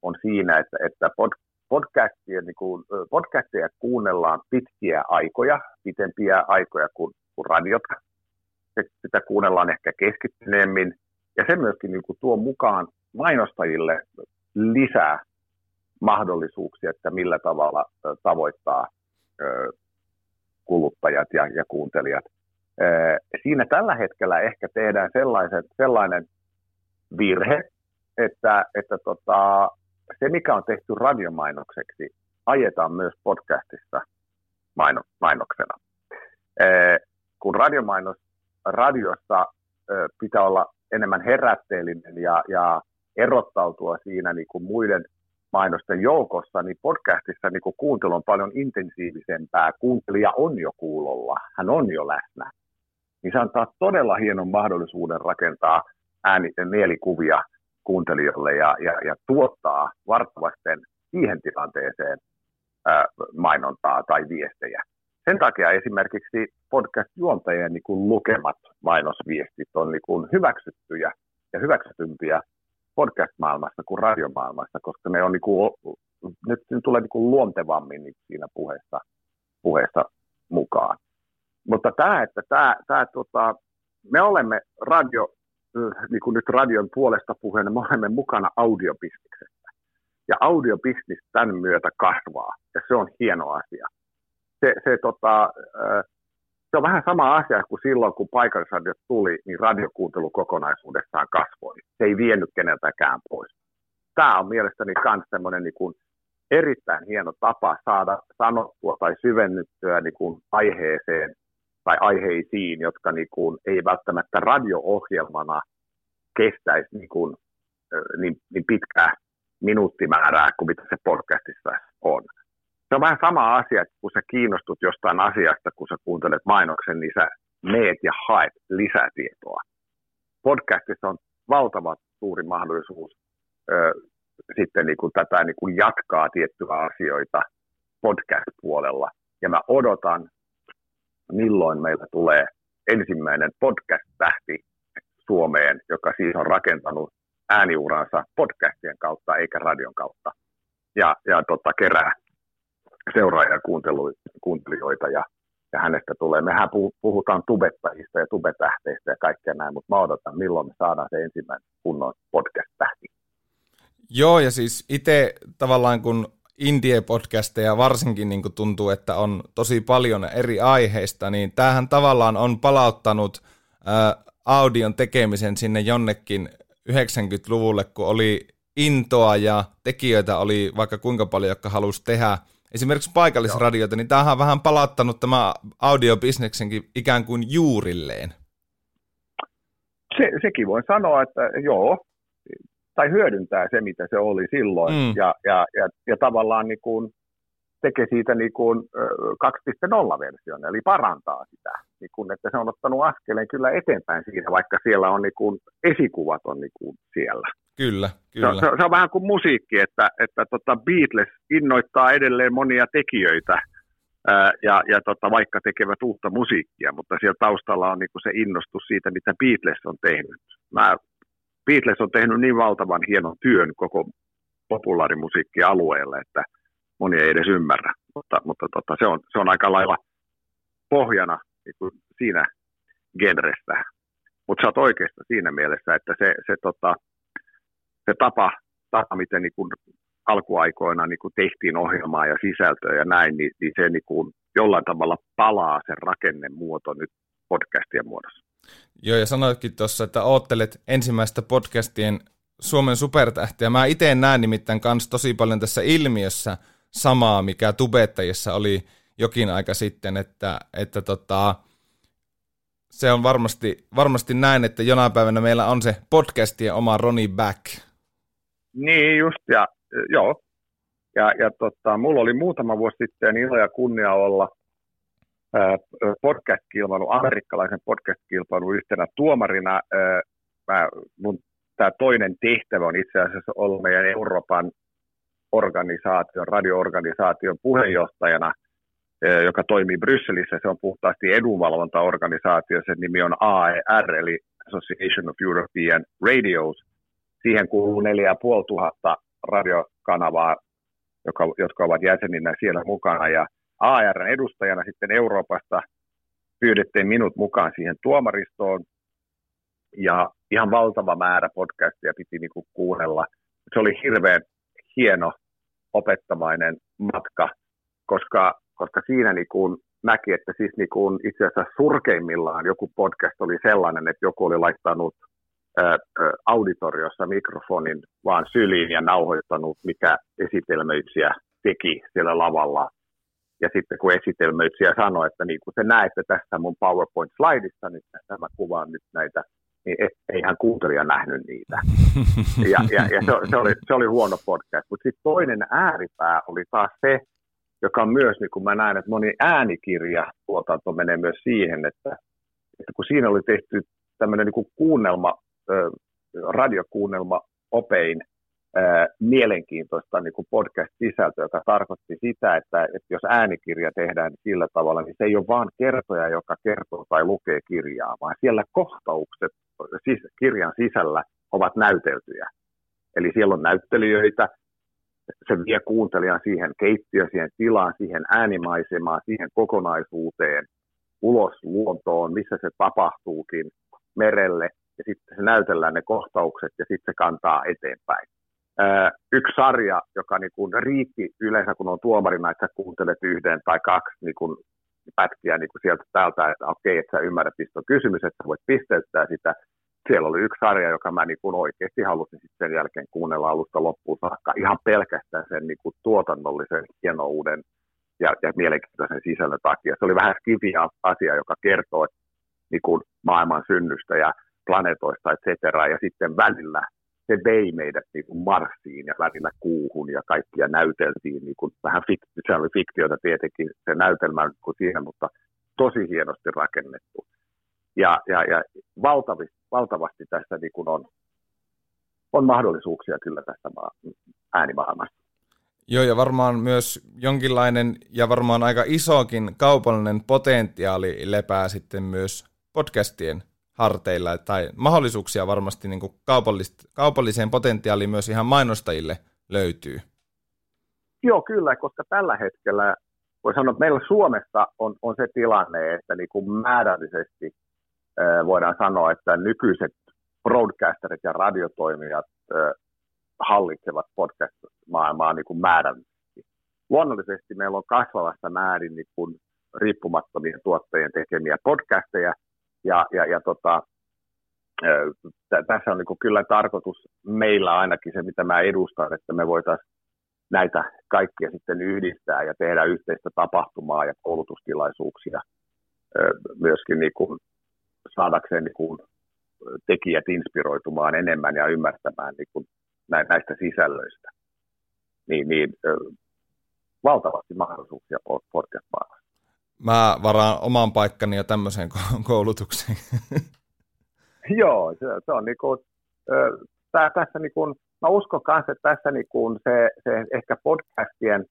on siinä, että, että pod, podcastia, niin kuin, podcasteja kuunnellaan pitkiä aikoja, pitempiä aikoja kuin, kuin radiota. Sitä kuunnellaan ehkä keskittyneemmin. Ja se myöskin niin kuin, tuo mukaan mainostajille lisää mahdollisuuksia, että millä tavalla tavoittaa kuluttajat ja, ja kuuntelijat. Siinä tällä hetkellä ehkä tehdään sellaisen, sellainen virhe, että, että tota, se, mikä on tehty radiomainokseksi, ajetaan myös podcastissa maino, mainoksena. Ee, kun radiomainos radiossa e, pitää olla enemmän herätteellinen ja, ja erottautua siinä niin kuin muiden mainosten joukossa, niin podcastissa niin kuin kuuntelu on paljon intensiivisempää. Kuuntelija on jo kuulolla, hän on jo läsnä. Niin se antaa todella hienon mahdollisuuden rakentaa ääni- mielikuvia kuuntelijoille ja, ja, ja tuottaa vartavasten siihen tilanteeseen ää, mainontaa tai viestejä. Sen takia esimerkiksi podcast-juontajien niin kuin lukemat mainosviestit on niin kuin hyväksyttyjä ja hyväksytympiä podcast-maailmassa kuin radiomaailmassa, koska ne on niin kuin, nyt ne tulee niin kuin luontevammin niin siinä puheessa, puheessa mukaan. Mutta tämä, että tämä, tämä, tota, me olemme radio, niin kuin nyt radion puolesta puheena, me olemme mukana audiobisniksessä. Ja audiobisnis tämän myötä kasvaa, ja se on hieno asia. Se, se, tota, se on vähän sama asia kuin silloin, kun paikallisradiot tuli, niin radiokuuntelu kokonaisuudessaan kasvoi. Se ei vienyt keneltäkään pois. Tämä on mielestäni myös semmoinen niin kuin erittäin hieno tapa saada sanottua tai syvennyttyä niin kuin aiheeseen tai aiheisiin, jotka niin kuin, ei välttämättä radio-ohjelmana kestäisi niin, kuin, niin, niin pitkää minuuttimäärää kuin mitä se podcastissa on. Se on vähän sama asia, että kun sä kiinnostut jostain asiasta, kun sä kuuntelet mainoksen, niin sä meet ja haet lisätietoa. Podcastissa on valtava suuri mahdollisuus ö, sitten niin kuin tätä niin kuin jatkaa tiettyjä asioita podcast-puolella. Ja mä odotan milloin meillä tulee ensimmäinen podcast-tähti Suomeen, joka siis on rakentanut ääniuransa podcastien kautta eikä radion kautta. ja, ja tota, kerää seuraajia kuuntelijoita ja, ja hänestä tulee. Mehän puhutaan tubettajista ja tubetähteistä ja kaikkea näin, mutta mä odotan, milloin me saadaan se ensimmäinen kunnon podcast-tähti. Joo, ja siis itse tavallaan kun indie-podcasteja varsinkin niin tuntuu, että on tosi paljon eri aiheista, niin tämähän tavallaan on palauttanut ää, audion tekemisen sinne jonnekin 90-luvulle, kun oli intoa ja tekijöitä oli vaikka kuinka paljon, jotka halusi tehdä esimerkiksi paikallisradioita, niin tämähän on vähän palauttanut tämä audiobisneksenkin ikään kuin juurilleen. Se, sekin voi sanoa, että joo, tai hyödyntää se, mitä se oli silloin, mm. ja, ja, ja, ja tavallaan niin kuin tekee siitä niin kuin 2.0-version, eli parantaa sitä, niin kuin, että se on ottanut askeleen kyllä eteenpäin siinä, vaikka siellä on niin kuin, esikuvat on niin kuin siellä. Kyllä, kyllä. Se, se, se on vähän kuin musiikki, että, että tota Beatles innoittaa edelleen monia tekijöitä, ää, ja, ja tota, vaikka tekevät uutta musiikkia, mutta siellä taustalla on niin kuin se innostus siitä, mitä Beatles on tehnyt. Mä Beatles on tehnyt niin valtavan hienon työn koko populaarimusiikkialueelle, että moni ei edes ymmärrä, mutta, mutta tota, se, on, se on aika lailla pohjana niin siinä genrestä. Mutta sä oot oikeassa siinä mielessä, että se, se, tota, se tapa, tapa, miten niin kuin alkuaikoina niin kuin tehtiin ohjelmaa ja sisältöä ja näin, niin, niin se niin kuin jollain tavalla palaa sen rakennemuoto nyt podcastien muodossa. Joo, ja sanoitkin tuossa, että oottelet ensimmäistä podcastien Suomen supertähtiä. Mä itse näen nimittäin kans tosi paljon tässä ilmiössä samaa, mikä tubettajissa oli jokin aika sitten, että, että tota, se on varmasti, varmasti näin, että jonain päivänä meillä on se podcastien oma Ronnie Back. Niin just, ja joo. Ja, ja tota, mulla oli muutama vuosi sitten ilo ja kunnia olla – podcast-kilpailun, amerikkalaisen podcast-kilpailun yhtenä tuomarina. Tämä toinen tehtävä on itse asiassa olla meidän Euroopan organisaation, radioorganisaation puheenjohtajana, joka toimii Brysselissä. Se on puhtaasti edunvalvontaorganisaatio. Sen nimi on AER, eli Association of European Radios. Siihen kuuluu 4500 radiokanavaa, jotka ovat jäseninä siellä mukana. Ja ARn edustajana sitten Euroopasta pyydettiin minut mukaan siihen tuomaristoon ja ihan valtava määrä podcastia piti niin kuin kuunnella. Se oli hirveän hieno opettamainen matka, koska, koska siinä niin näki, että siis niin kuin itse asiassa surkeimmillaan joku podcast oli sellainen, että joku oli laittanut auditoriossa mikrofonin vaan syliin ja nauhoittanut, mikä esitelmöitsijä teki siellä lavalla ja sitten kun esitelmöitsijä sanoi, että niin kuin se näette tässä mun PowerPoint-slaidissa, niin tässä mä kuvaan nyt näitä, niin et, ei hän kuuntelija nähnyt niitä. Ja, ja, ja se, se, oli, se oli huono podcast. Mutta sitten toinen ääripää oli taas se, joka on myös, niin kun mä näen, että moni äänikirja tuotanto menee myös siihen, että, että kun siinä oli tehty tämmöinen niin kuunnelma, radiokuunnelma opein mielenkiintoista niin kuin podcast-sisältöä, joka tarkoitti sitä, että, että jos äänikirja tehdään sillä tavalla, niin se ei ole vain kertoja, joka kertoo tai lukee kirjaa, vaan siellä kohtaukset siis kirjan sisällä ovat näyteltyjä. Eli siellä on näyttelijöitä, se vie kuuntelijan siihen keittiöön, siihen tilaan, siihen äänimaisemaan, siihen kokonaisuuteen, ulos luontoon, missä se tapahtuukin, merelle, ja sitten se näytellään ne kohtaukset ja sitten se kantaa eteenpäin yksi sarja, joka niin kuin riitti yleensä, kun on tuomarina, että sä kuuntelet yhden tai kaksi niin kuin pätkiä niin kuin sieltä täältä, että okei, että sä ymmärrät, mistä on kysymys, että sä voit pisteyttää sitä. Siellä oli yksi sarja, joka mä niin kuin oikeasti halusin sitten sen jälkeen kuunnella alusta loppuun saakka ihan pelkästään sen niin kuin tuotannollisen hienouuden ja, ja mielenkiintoisen sisällön takia. Se oli vähän skifiä asia, joka kertoo niin kuin maailman synnystä ja planeetoista, et cetera, ja sitten välillä se vei meidät niin kuin Marsiin ja välillä kuuhun ja kaikkia näyteltiin, niin kuin, vähän fikti, se oli fiktiota tietenkin se näytelmä kuin siinä, mutta tosi hienosti rakennettu. Ja, ja, ja valtavasti, valtavasti tässä niin kuin on, on mahdollisuuksia kyllä tässä äänimaailmassa. Joo, ja varmaan myös jonkinlainen ja varmaan aika isokin kaupallinen potentiaali lepää sitten myös podcastien harteilla tai mahdollisuuksia varmasti niin kaupallis- kaupalliseen potentiaaliin myös ihan mainostajille löytyy. Joo, kyllä, koska tällä hetkellä voi sanoa, että meillä Suomessa on, on se tilanne, että niin kuin määrällisesti voidaan sanoa, että nykyiset broadcasterit ja radiotoimijat äh, hallitsevat podcast-maailmaa niin kuin määrällisesti. Luonnollisesti meillä on kasvavassa määrin niin kuin riippumattomien tuottajien tekemiä podcasteja, ja, ja, ja tota, tässä on niin kyllä tarkoitus meillä ainakin se, mitä mä edustan, että me voitaisiin näitä kaikkia sitten yhdistää ja tehdä yhteistä tapahtumaa ja koulutustilaisuuksia myöskin niin kuin saadakseen niin kuin tekijät inspiroitumaan enemmän ja ymmärtämään niin kuin näistä sisällöistä. Niin, niin valtavasti mahdollisuuksia podcast. Mä varaan oman paikkani jo tämmöiseen koulutukseen. Joo, se, se on niin kuin, tää, tässä niin kuin, mä uskon kanssa, että tässä niin kuin se, se ehkä podcastien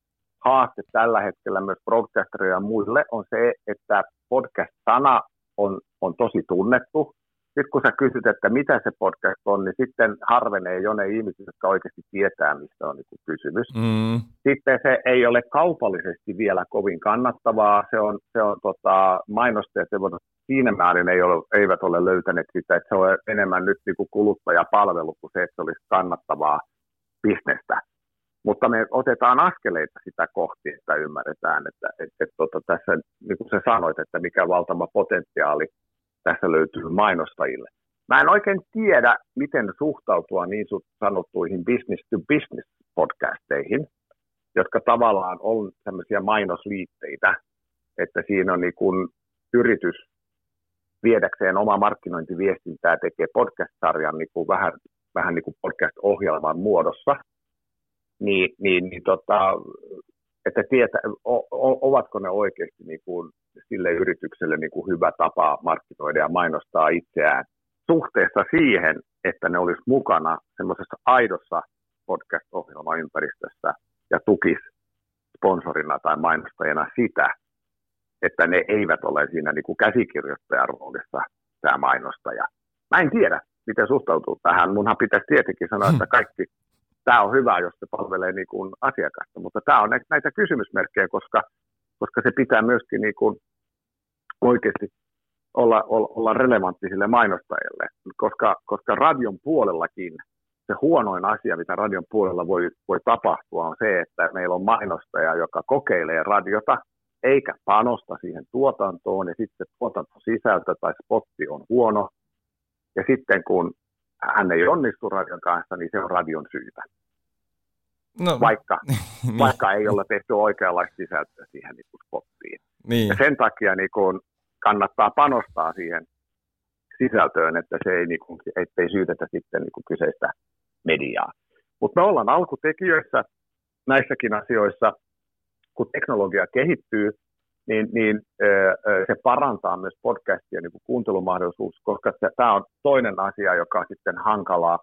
haaste tällä hetkellä myös broadcasterille ja muille on se, että podcast-sana on, on tosi tunnettu, sitten kun sä kysyt, että mitä se podcast on, niin sitten harvenee jo ne ihmiset, jotka oikeasti tietää, mistä on niin kysymys. Mm. Sitten se ei ole kaupallisesti vielä kovin kannattavaa. Se on, se on tota, mainostajat siinä määrin ei ole, eivät ole löytäneet sitä, että se on enemmän nyt niin kuin kuluttajapalvelu kuin se, että se olisi kannattavaa bisnestä. Mutta me otetaan askeleita sitä kohti, että ymmärretään, että, että, että, että tota, tässä, niin kuin sä sanoit, että mikä valtava potentiaali tässä löytyy mainostajille. Mä en oikein tiedä, miten suhtautua niin sanottuihin business-to-business podcasteihin, jotka tavallaan on sellaisia mainosliitteitä, että siinä on niin kuin yritys viedäkseen omaa markkinointiviestintää tekee podcast-sarjan niin kuin vähän, vähän niin kuin podcast-ohjelman muodossa, niin, niin, niin tota, että tietä, o, o, ovatko ne oikeasti niin kuin sille yritykselle niin kuin hyvä tapa markkinoida ja mainostaa itseään suhteessa siihen, että ne olisi mukana semmoisessa aidossa podcast-ohjelman ympäristössä ja tukis sponsorina tai mainostajana sitä, että ne eivät ole siinä niin kuin käsikirjoittajan roolissa tämä mainostaja. Mä en tiedä, miten suhtautuu tähän. Munhan pitäisi tietenkin sanoa, että kaikki tämä on hyvä, jos se palvelee niin kuin asiakasta, mutta tämä on näitä kysymysmerkkejä, koska, koska se pitää myöskin niin kuin oikeasti olla, olla, olla relevantti sille mainostajille, koska, koska radion puolellakin se huonoin asia, mitä radion puolella voi, voi tapahtua, on se, että meillä on mainostaja, joka kokeilee radiota, eikä panosta siihen tuotantoon, ja sitten tuotantosisältö tai spotti on huono, ja sitten kun hän ei onnistu radion kanssa, niin se on radion syytä. No, vaikka, niin. vaikka ei ole tehty oikeanlaista sisältöä siihen niin spottiin. Niin. Ja sen takia niin kun kannattaa panostaa siihen sisältöön, että se ei, niin kun, ettei syytetä sitten niin kun kyseistä mediaa. Mutta me ollaan alkutekijöissä näissäkin asioissa, kun teknologia kehittyy, niin, niin se parantaa myös podcastia niin kuuntelumahdollisuus, koska tämä on toinen asia, joka on sitten hankalaa.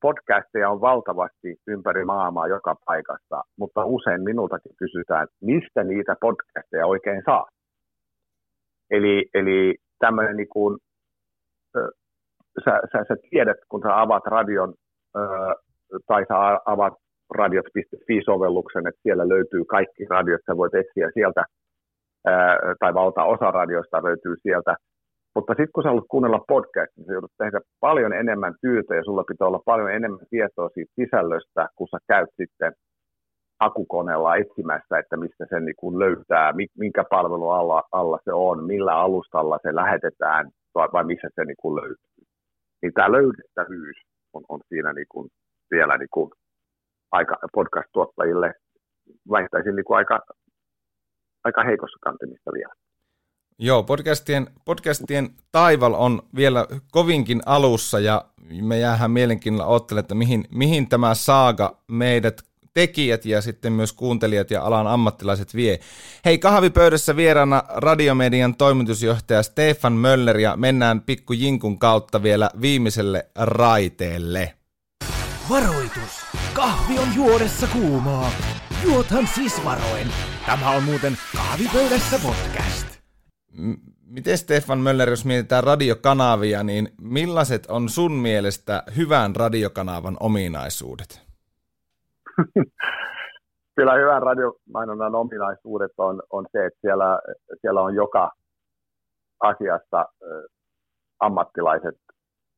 Podcasteja on valtavasti ympäri maailmaa joka paikassa, mutta usein minultakin kysytään, mistä niitä podcasteja oikein saa. Eli, eli tämmöinen niin kuin, sä, sä, sä tiedät, kun sä avaat radion tai sä avaat radiot.fi-sovelluksen, että siellä löytyy kaikki radiot, sä voit etsiä sieltä – tai valtaosa radiosta löytyy sieltä. Mutta sitten kun sä haluat kuunnella podcast, niin sä joudut tehdä paljon enemmän työtä ja sulla pitää olla paljon enemmän tietoa siitä sisällöstä, kun sä käyt sitten hakukoneella etsimässä, että mistä se niin löytää, minkä palvelu alla, alla se on, millä alustalla se lähetetään vai, vai missä se niin löytyy. Niin tämä löydettävyys on, on siinä niin kuin, vielä niin kuin aika podcast-tuottajille väittäisin niin kuin aika aika heikossa kantimissa vielä. Joo, podcastien, podcastien taival on vielä kovinkin alussa ja me jäähän mielenkiinnolla ottelemaan, että mihin, mihin tämä saaga meidät tekijät ja sitten myös kuuntelijat ja alan ammattilaiset vie. Hei, kahvipöydässä vieraana Radiomedian toimitusjohtaja Stefan Möller ja mennään pikku Jinkun kautta vielä viimeiselle raiteelle. Varoitus! Kahvi on juodessa kuumaa. Juothan siis varoen. Tämä on muuten Kahvipöydässä podcast. M- miten Stefan Möller, jos mietitään radiokanavia, niin millaiset on sun mielestä hyvän radiokanavan ominaisuudet? kyllä hyvän radiomainonnan ominaisuudet on, on se, että siellä, siellä on joka asiassa ammattilaiset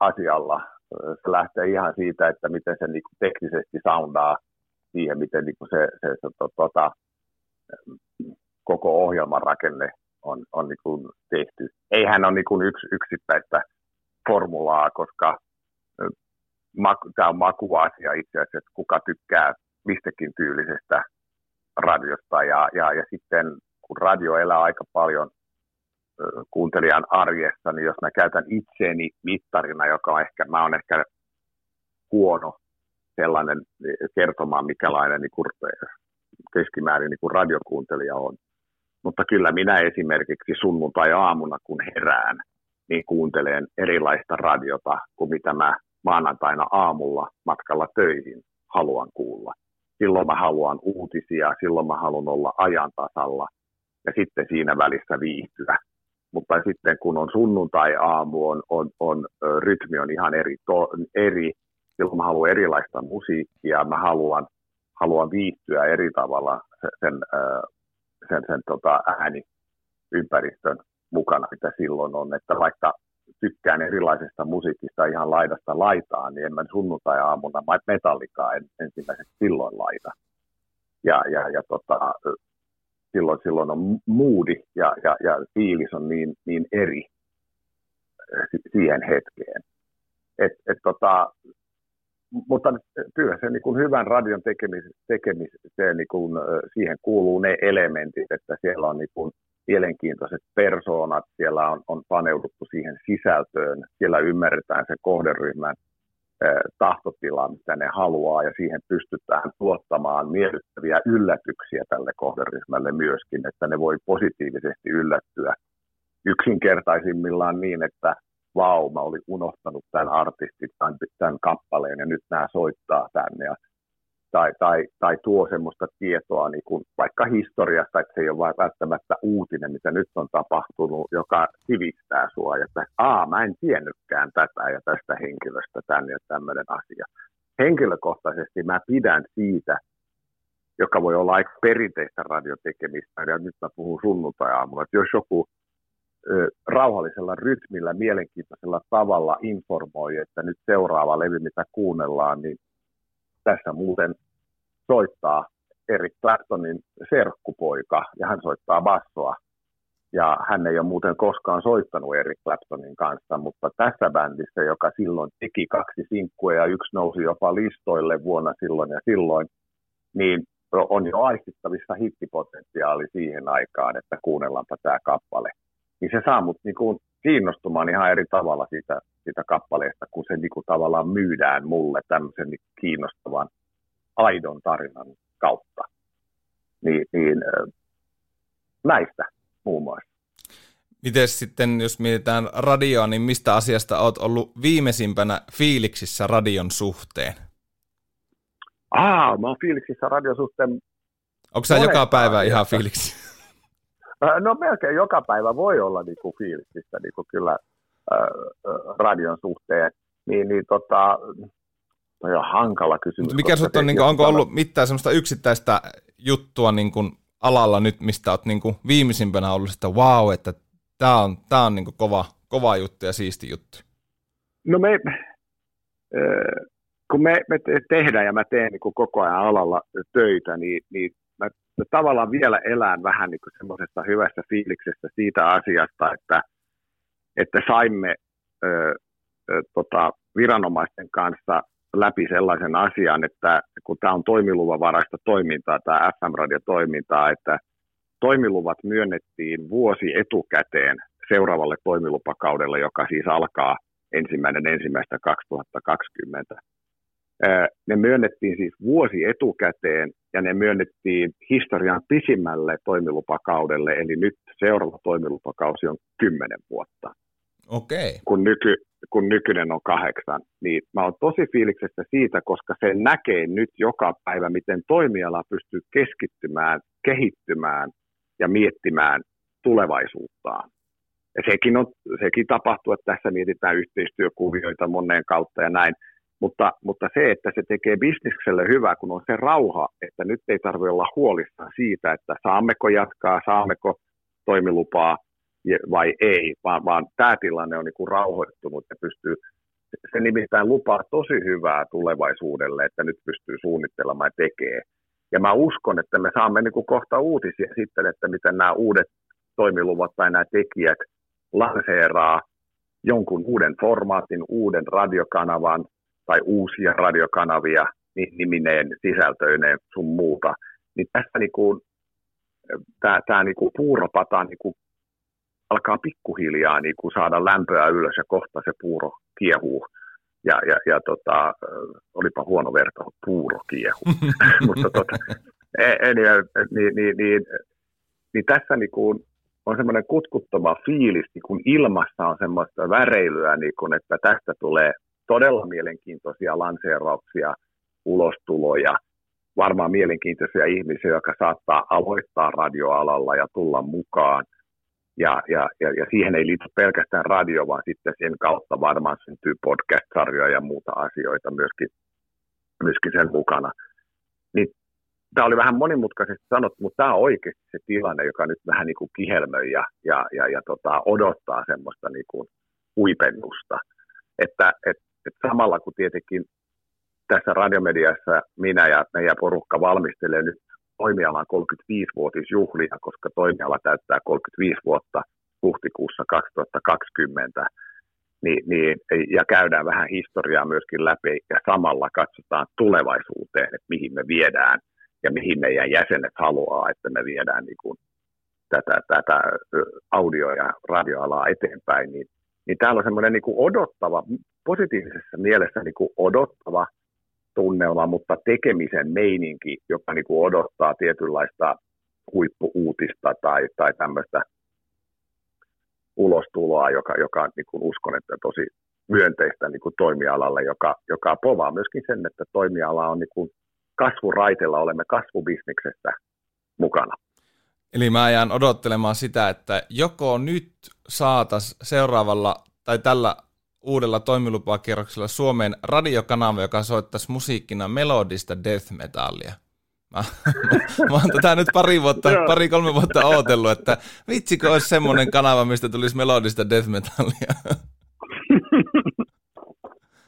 asialla. Se lähtee ihan siitä, että miten se niin teknisesti soundaa siihen, miten niin se, se, se to, tota, koko ohjelman rakenne on, on niin kuin tehty. Eihän ole niin kuin yksi, yksittäistä formulaa, koska tämä on makuasia itse asiassa, että kuka tykkää mistäkin tyylisestä radiosta. Ja, ja, ja sitten kun radio elää aika paljon kuuntelijan arjessa, niin jos mä käytän itseeni mittarina, joka on ehkä, mä oon ehkä huono sellainen kertomaan, mikälainen niin kuin keskimäärin niin kuin radiokuuntelija on. Mutta kyllä minä esimerkiksi sunnuntai-aamuna, kun herään, niin kuuntelen erilaista radiota kuin mitä mä maanantaina aamulla matkalla töihin haluan kuulla. Silloin mä haluan uutisia, silloin mä haluan olla ajan tasalla ja sitten siinä välissä viihtyä. Mutta sitten kun on sunnuntai-aamu, on, on, on, rytmi on ihan eri, to, eri. Silloin mä haluan erilaista musiikkia, mä haluan, haluan viihtyä eri tavalla sen, sen, sen, tota, ääniympäristön mukana, mitä silloin on. Että vaikka tykkään erilaisesta musiikista ihan laidasta laitaan, niin en mä sunnuntai-aamuna metallikaa en, ensimmäiseksi silloin laita. Ja, ja, ja tota, silloin, silloin on moodi ja, ja, ja fiilis on niin, niin eri siihen hetkeen. Et, et tota, mutta kyllä se niin kuin hyvän radion tekemis, tekemiseen niin kuin, siihen kuuluu ne elementit, että siellä on niin kuin mielenkiintoiset persoonat, siellä on, on paneuduttu siihen sisältöön, siellä ymmärretään se kohderyhmän tahtotila, mitä ne haluaa, ja siihen pystytään tuottamaan miellyttäviä yllätyksiä tälle kohderyhmälle myöskin, että ne voi positiivisesti yllättyä yksinkertaisimmillaan niin, että vau, mä olin unohtanut tämän artistin, tämän, tämän kappaleen, ja nyt nämä soittaa tänne, ja tai, tai, tai tuo semmoista tietoa niin kuin vaikka historiasta, että se ei ole välttämättä uutinen, mitä nyt on tapahtunut, joka sivistää sua, että aa, mä en tiennytkään tätä ja tästä henkilöstä tänne ja tämmöinen asia. Henkilökohtaisesti mä pidän siitä, joka voi olla aika perinteistä radiotekemistä, ja nyt mä puhun sunnuntai-aamulla, että jos joku rauhallisella rytmillä, mielenkiintoisella tavalla informoi, että nyt seuraava levy, mitä kuunnellaan, niin tässä muuten soittaa Erik Claptonin serkkupoika ja hän soittaa bassoa. Ja hän ei ole muuten koskaan soittanut Erik Claptonin kanssa, mutta tässä bändissä, joka silloin teki kaksi sinkkua ja yksi nousi jopa listoille vuonna silloin ja silloin, niin on jo aistittavissa hittipotentiaali siihen aikaan, että kuunnellaanpa tämä kappale. Niin se saa mut niinku kiinnostumaan ihan eri tavalla siitä, siitä kappaleesta, kun se niinku tavallaan myydään mulle tämmöisen niinku kiinnostavan aidon tarinan kautta. Niin, niin näistä muun muassa. Miten sitten, jos mietitään radioa, niin mistä asiasta olet ollut viimeisimpänä fiiliksissä radion suhteen? Aa, mä oon fiiliksissä radion suhteen. Onko sä joka päivä ihan fiiliksi? No melkein joka päivä voi olla niinku fiiliksissä niinku kyllä äh, radion suhteen. Niin, niin tota, Toi on hankala kysymys. Mikä sut on, niin kuin, onko ollut mitään semmoista yksittäistä juttua niin kuin, alalla nyt, mistä olet niin kuin, viimeisimpänä ollut sitä wow, että tämä on, tää on niin kuin, kova, kova juttu ja siisti juttu? No me, kun me, me tehdään ja mä teen niin kuin koko ajan alalla töitä, niin, niin mä, tavallaan vielä elän vähän niin kuin semmoisesta hyvästä fiiliksestä siitä asiasta, että, että saimme ö, ö, tota, viranomaisten kanssa läpi sellaisen asian, että kun tämä on toimiluvanvaraista toimintaa, tämä FM-radio-toimintaa, että toimiluvat myönnettiin vuosi etukäteen seuraavalle toimilupakaudelle, joka siis alkaa ensimmäinen ensimmäistä 2020. Ne myönnettiin siis vuosi etukäteen ja ne myönnettiin historian pisimmälle toimilupakaudelle, eli nyt seuraava toimilupakausi on kymmenen vuotta. Okei. Kun, nyky, kun nykyinen on kahdeksan, niin mä oon tosi fiiliksestä siitä, koska se näkee nyt joka päivä, miten toimiala pystyy keskittymään, kehittymään ja miettimään tulevaisuuttaan. Ja sekin, on, sekin tapahtuu, että tässä mietitään yhteistyökuvioita moneen kautta ja näin, Mutta, mutta se, että se tekee bisnekselle hyvää, kun on se rauha, että nyt ei tarvitse olla huolissaan siitä, että saammeko jatkaa, saammeko toimilupaa vai ei, vaan, vaan tämä tilanne on niin kuin rauhoittunut ja pystyy, se nimittäin lupaa tosi hyvää tulevaisuudelle, että nyt pystyy suunnittelemaan ja tekee. Ja mä uskon, että me saamme niin kuin kohta uutisia sitten, että miten nämä uudet toimiluvat tai nämä tekijät lanseeraa jonkun uuden formaatin, uuden radiokanavan tai uusia radiokanavia nimineen, sisältöineen sun muuta. Niin tässä niin kuin, tämä, tämä niin kuin puuropata niin kuin alkaa pikkuhiljaa niin kuin saada lämpöä ylös ja kohta se puuro kiehuu. Ja, ja, ja tota, olipa huono verta, puuro kiehuu. Mutta tota, anyway, niin, niin, niin, niin, tässä niin kuin on semmoinen kutkuttava fiilis, niin kun ilmassa on semmoista väreilyä, niin kun, että tästä tulee todella mielenkiintoisia lanseerauksia, ulostuloja, varmaan mielenkiintoisia ihmisiä, jotka saattaa aloittaa radioalalla ja tulla mukaan. Ja, ja, ja, ja siihen ei liity pelkästään radio, vaan sitten sen kautta varmaan syntyy podcast-sarjoja ja muuta asioita myöskin, myöskin sen mukana. Niin tämä oli vähän monimutkaisesti sanottu, mutta tämä on oikeasti se tilanne, joka nyt vähän niin kuin kihelmöi ja, ja, ja, ja tota, odottaa semmoista niin kuin huipennusta. Että et, et samalla kun tietenkin tässä radiomediassa minä ja meidän porukka valmistelee nyt toimialan 35-vuotisjuhlia, koska toimiala täyttää 35 vuotta huhtikuussa 2020, niin, niin, ja käydään vähän historiaa myöskin läpi ja samalla katsotaan tulevaisuuteen, että mihin me viedään – ja mihin meidän jäsenet haluaa, että me viedään niin kuin tätä, tätä audio- ja radioalaa eteenpäin, niin, niin täällä on semmoinen niin odottava, positiivisessa mielessä niin kuin odottava tunnelma, mutta tekemisen meininki, joka niin kuin odottaa tietynlaista huippuuutista tai, tai tämmöistä ulostuloa, joka, joka niin kuin uskon, että tosi myönteistä niin kuin toimialalle, joka, joka povaa myöskin sen, että toimiala on niin kuin kasvuraitella, olemme kasvubisneksestä mukana. Eli mä jään odottelemaan sitä, että joko nyt saatas seuraavalla tai tällä uudella toimilupakierroksella Suomeen radiokanava, joka soittaisi musiikkina melodista death metallia. Mä, mä oon tätä nyt pari, vuotta, pari kolme vuotta ootellut, että vitsikö olisi semmoinen kanava, mistä tulisi melodista death metallia.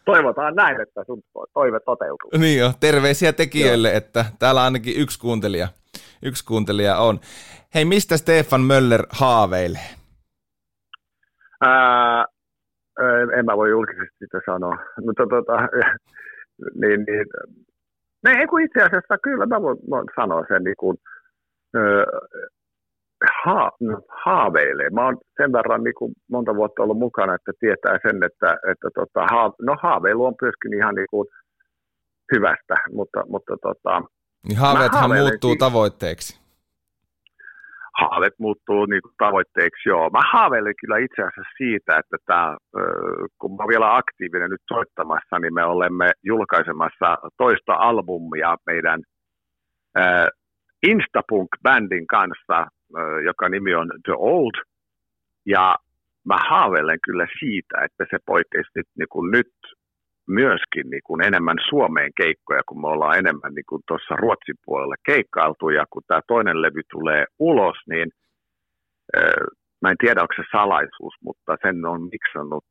toivotaan näin, että sun toive toteutuu. Niin jo, terveisiä tekijöille, Joo. että täällä ainakin yksi kuuntelija, yksi kuuntelija on. Hei, mistä Stefan Möller haaveilee? Ää, en mä voi julkisesti sitä sanoa, mutta tota, niin, niin, ne, ei kun itse asiassa kyllä mä voin, voin sanoa sen niin kuin, ha, no, haaveilee. Mä oon sen verran niin kuin monta vuotta ollut mukana, että tietää sen, että, että tota, ha, no haaveilu on myöskin ihan niin kuin hyvästä, mutta, mutta tota, niin haaveethan muuttuu siitä, tavoitteeksi. Haaveet muuttuu niin kuin tavoitteeksi, joo. Mä haaveilen kyllä itse asiassa siitä, että tämä, kun mä vielä aktiivinen nyt soittamassa, niin me olemme julkaisemassa toista albumia meidän Instapunk-bändin kanssa, joka nimi on The Old, ja mä haaveilen kyllä siitä, että se poikkeisi nyt, niin kuin nyt myöskin niin kuin enemmän Suomeen keikkoja, kun me ollaan enemmän niin kuin tuossa Ruotsin puolella keikkailtu, ja kun tämä toinen levy tulee ulos, niin mä en tiedä, onko se salaisuus, mutta sen on miksannut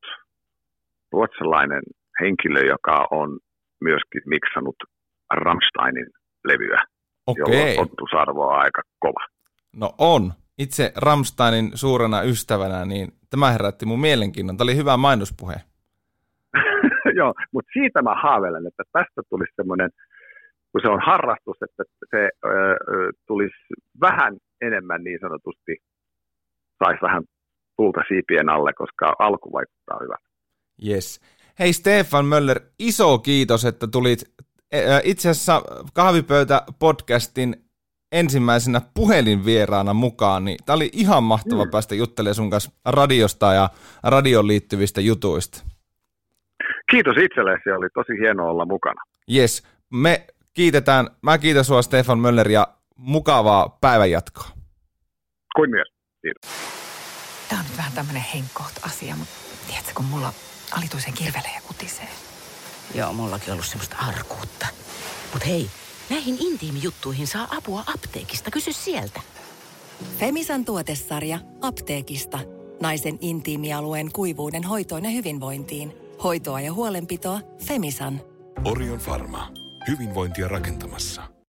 ruotsalainen henkilö, joka on myöskin miksannut Rammsteinin levyä, Okei. jolloin odotusarvo on aika kova. No on. Itse Ramsteinin suurena ystävänä, niin tämä herätti mun mielenkiinnon. Tämä oli hyvä mainospuhe. Joo, mutta siitä mä haaveilen, että tästä tulisi semmoinen, kun se on harrastus, että se ö, ö, tulisi vähän enemmän niin sanotusti, saisi vähän tulta siipien alle, koska alku vaikuttaa hyvä. Yes. Hei Stefan Möller, iso kiitos, että tulit itse asiassa kahvipöytä-podcastin ensimmäisenä puhelinvieraana mukaan, niin tämä oli ihan mahtava mm. päästä juttelemaan sun kanssa radiosta ja radioon liittyvistä jutuista. Kiitos itsellesi, oli tosi hienoa olla mukana. Yes, me kiitetään, mä kiitän sua Stefan Möller ja mukavaa päivänjatkoa. Kuin myös, kiitos. Tämä on nyt vähän tämmöinen henkkoht asia, mutta tiedätkö, kun mulla alituisen kirvelee ja kutisee. Joo, mullakin on ollut semmoista arkuutta. Mut hei, näihin intiimijuttuihin saa apua apteekista. Kysy sieltä. Femisan tuotesarja apteekista. Naisen intiimialueen kuivuuden hoitoon ja hyvinvointiin. Hoitoa ja huolenpitoa Femisan. Orion Pharma. Hyvinvointia rakentamassa.